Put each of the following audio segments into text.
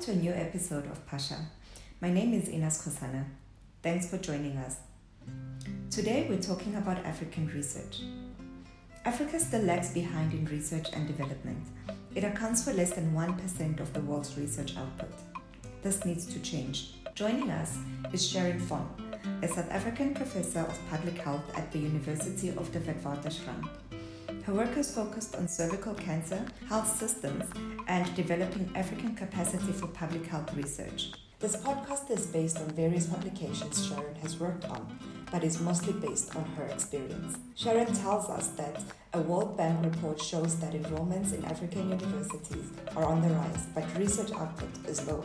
to a new episode of Pasha. My name is Ina Skosana. Thanks for joining us. Today we're talking about African research. Africa still lags behind in research and development. It accounts for less than 1% of the world's research output. This needs to change. Joining us is Sharon Fonn, a South African professor of public health at the University of the Witwatersrand. Her work has focused on cervical cancer, health systems, and developing African capacity for public health research. This podcast is based on various publications Sharon has worked on, but is mostly based on her experience. Sharon tells us that a World Bank report shows that enrollments in African universities are on the rise, but research output is low.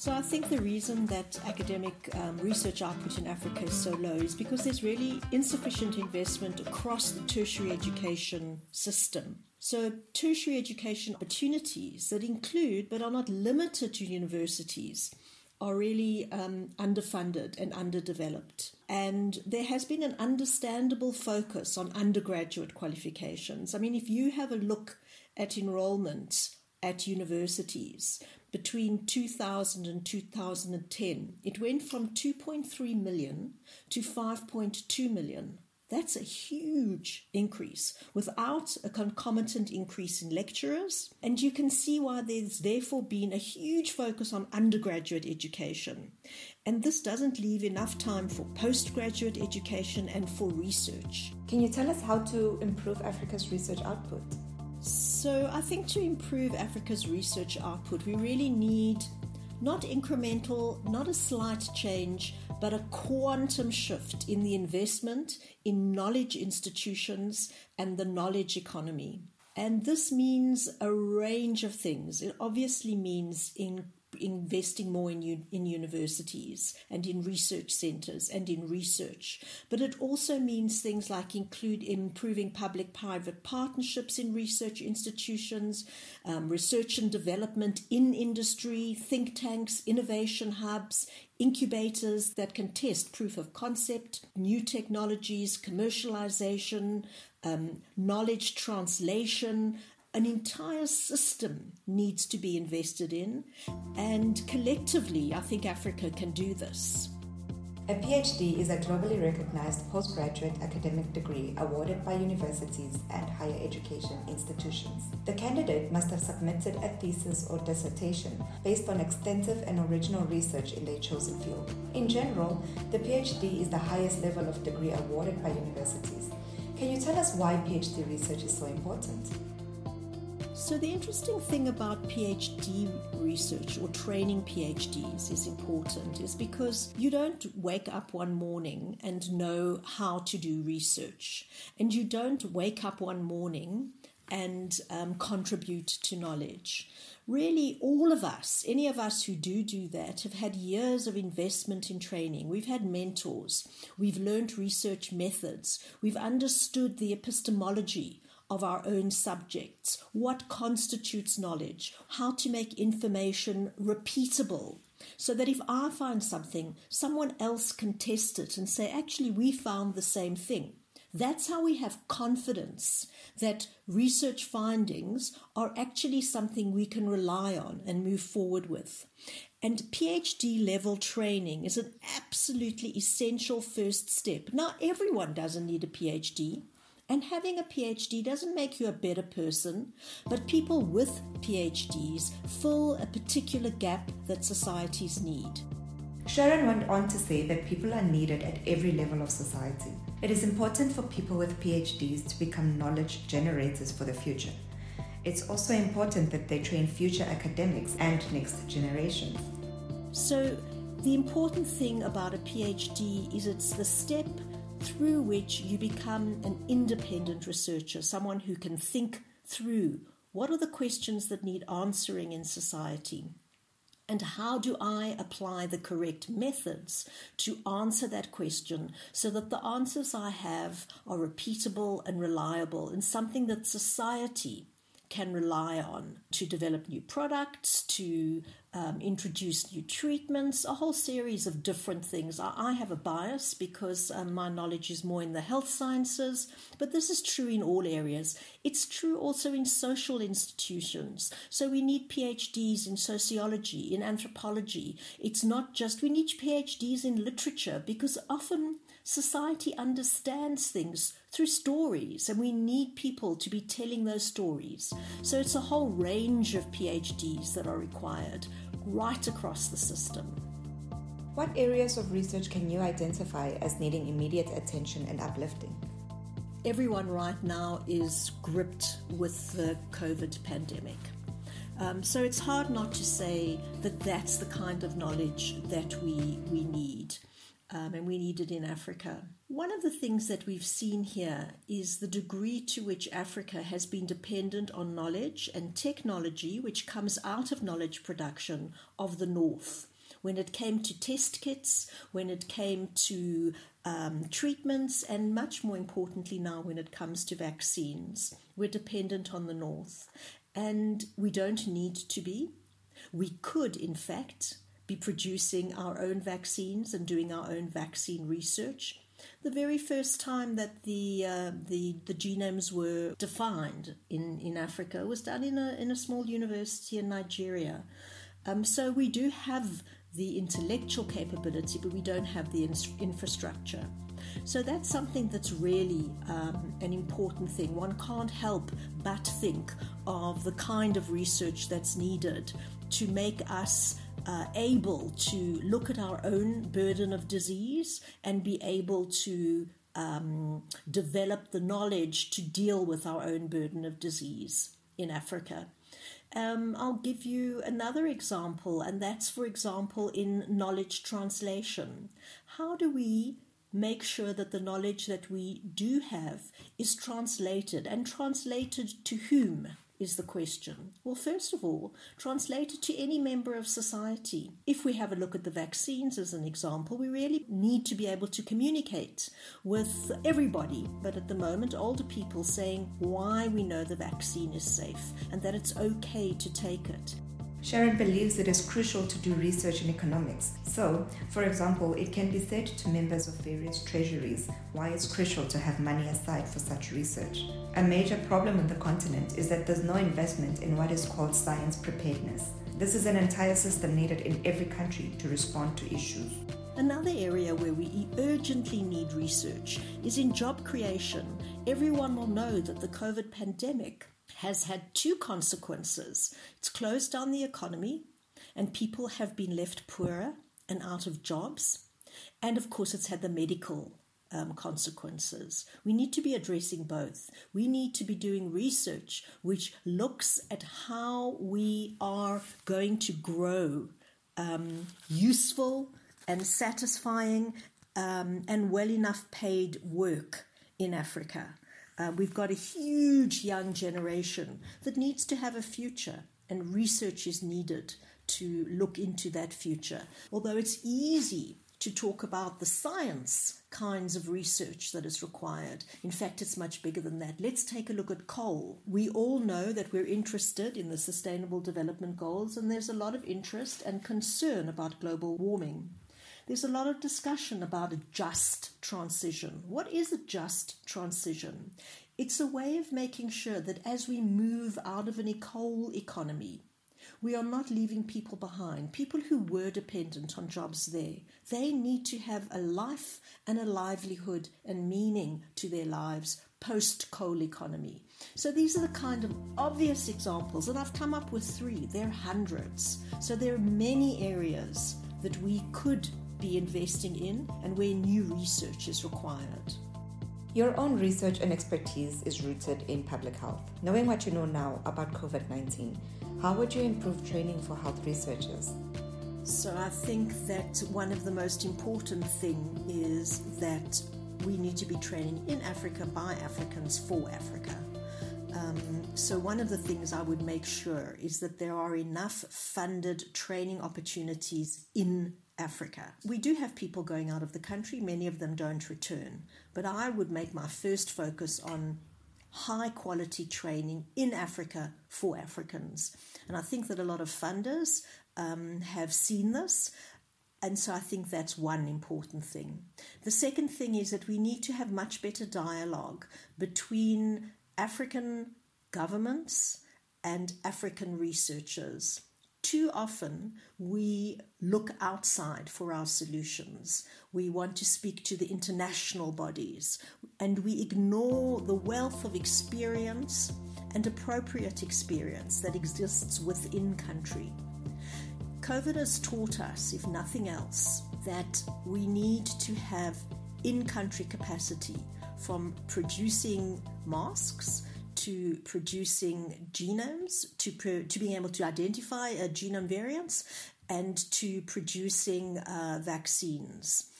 So I think the reason that academic um, research output in Africa is so low is because there's really insufficient investment across the tertiary education system. So tertiary education opportunities that include but are not limited to universities are really um, underfunded and underdeveloped. And there has been an understandable focus on undergraduate qualifications. I mean, if you have a look at enrollment at universities, between 2000 and 2010, it went from 2.3 million to 5.2 million. That's a huge increase without a concomitant increase in lecturers. And you can see why there's therefore been a huge focus on undergraduate education. And this doesn't leave enough time for postgraduate education and for research. Can you tell us how to improve Africa's research output? So, I think to improve Africa's research output, we really need not incremental, not a slight change, but a quantum shift in the investment in knowledge institutions and the knowledge economy. And this means a range of things. It obviously means in investing more in, in universities and in research centers and in research. But it also means things like include improving public private partnerships in research institutions, um, research and development in industry, think tanks, innovation hubs, incubators that can test proof of concept, new technologies, commercialization, um, knowledge translation, an entire system needs to be invested in, and collectively, I think Africa can do this. A PhD is a globally recognized postgraduate academic degree awarded by universities and higher education institutions. The candidate must have submitted a thesis or dissertation based on extensive and original research in their chosen field. In general, the PhD is the highest level of degree awarded by universities. Can you tell us why PhD research is so important? So, the interesting thing about PhD research or training PhDs is important is because you don't wake up one morning and know how to do research, and you don't wake up one morning and um, contribute to knowledge. Really, all of us, any of us who do do that, have had years of investment in training. We've had mentors, we've learned research methods, we've understood the epistemology of our own subjects, what constitutes knowledge, how to make information repeatable. So that if I find something, someone else can test it and say, actually, we found the same thing. That's how we have confidence that research findings are actually something we can rely on and move forward with. And PhD level training is an absolutely essential first step. Now, everyone doesn't need a PhD. And having a PhD doesn't make you a better person, but people with PhDs fill a particular gap that societies need. Sharon went on to say that people are needed at every level of society. It is important for people with PhDs to become knowledge generators for the future. It's also important that they train future academics and next generations. So, the important thing about a PhD is it's the step through which you become an independent researcher, someone who can think through what are the questions that need answering in society. And how do I apply the correct methods to answer that question so that the answers I have are repeatable and reliable and something that society can rely on to develop new products, to um, introduce new treatments, a whole series of different things. I, I have a bias because um, my knowledge is more in the health sciences, but this is true in all areas. It's true also in social institutions. So we need PhDs in sociology, in anthropology. It's not just, we need PhDs in literature because often society understands things through stories, and we need people to be telling those stories. So it's a whole range of PhDs that are required right across the system. What areas of research can you identify as needing immediate attention and uplifting? Everyone right now is gripped with the COVID pandemic. Um, so it's hard not to say that that's the kind of knowledge that we, we need um, and we need it in Africa. One of the things that we've seen here is the degree to which Africa has been dependent on knowledge and technology, which comes out of knowledge production of the North. When it came to test kits, when it came to um, treatments, and much more importantly now when it comes to vaccines, we're dependent on the North. And we don't need to be. We could, in fact, be producing our own vaccines and doing our own vaccine research. The very first time that the uh, the the genomes were defined in, in Africa was done in a in a small university in Nigeria. Um, so we do have the intellectual capability, but we don't have the in- infrastructure. So that's something that's really um, an important thing. One can't help but think of the kind of research that's needed to make us uh, able to look at our own burden of disease and be able to um, develop the knowledge to deal with our own burden of disease in Africa. Um, I'll give you another example, and that's, for example, in knowledge translation. How do we make sure that the knowledge that we do have is translated and translated to whom? Is the question. Well, first of all, translate it to any member of society. If we have a look at the vaccines as an example, we really need to be able to communicate with everybody, but at the moment, older people saying why we know the vaccine is safe and that it's okay to take it. Sharon believes it is crucial to do research in economics. So, for example, it can be said to members of various treasuries why it's crucial to have money aside for such research. A major problem on the continent is that there's no investment in what is called science preparedness. This is an entire system needed in every country to respond to issues. Another area where we urgently need research is in job creation. Everyone will know that the COVID pandemic has had two consequences. It's closed down the economy, and people have been left poorer and out of jobs. And of course, it's had the medical um, consequences. We need to be addressing both. We need to be doing research which looks at how we are going to grow um, useful and satisfying um, and well enough paid work in Africa. Uh, we've got a huge young generation that needs to have a future, and research is needed to look into that future. Although it's easy to talk about the science kinds of research that is required. In fact, it's much bigger than that. Let's take a look at coal. We all know that we're interested in the Sustainable Development Goals, and there's a lot of interest and concern about global warming. There's a lot of discussion about a just transition. What is a just transition? It's a way of making sure that as we move out of an coal economy, we are not leaving people behind. People who were dependent on jobs there, they need to have a life and a livelihood and meaning to their lives post coal economy. So these are the kind of obvious examples, and I've come up with three. There are hundreds. So there are many areas that we could be investing in and where new research is required. Your own research and expertise is rooted in public health. Knowing what you know now about COVID 19, how would you improve training for health researchers? So, I think that one of the most important thing is that we need to be training in Africa by Africans for Africa. Um, so, one of the things I would make sure is that there are enough funded training opportunities in Africa. We do have people going out of the country, many of them don't return, but I would make my first focus on high quality training in Africa for Africans. And I think that a lot of funders um, have seen this. And so I think that's one important thing. The second thing is that we need to have much better dialogue between African governments and African researchers. Too often, we look outside for our solutions. We want to speak to the international bodies, and we ignore the wealth of experience and appropriate experience that exists within country. COVID has taught us, if nothing else, that we need to have in country capacity from producing masks to producing genomes, to, pro- to being able to identify uh, genome variants, and to producing uh, vaccines.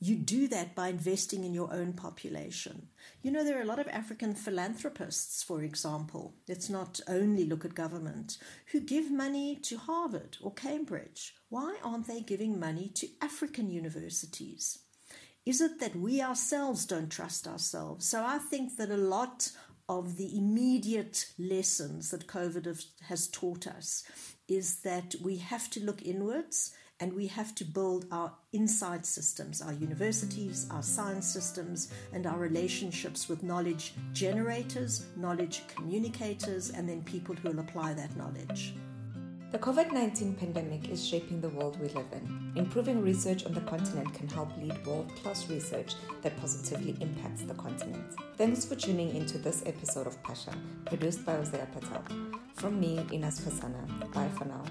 You do that by investing in your own population. You know, there are a lot of African philanthropists, for example, let's not only look at government, who give money to Harvard or Cambridge. Why aren't they giving money to African universities? Is it that we ourselves don't trust ourselves? So I think that a lot of the immediate lessons that COVID has taught us is that we have to look inwards and we have to build our inside systems, our universities, our science systems, and our relationships with knowledge generators, knowledge communicators, and then people who will apply that knowledge. The COVID 19 pandemic is shaping the world we live in. Improving research on the continent can help lead world class research that positively impacts the continent. Thanks for tuning into this episode of Pasha, produced by Ozayr Patel. From me, Ina Skosana. Bye for now.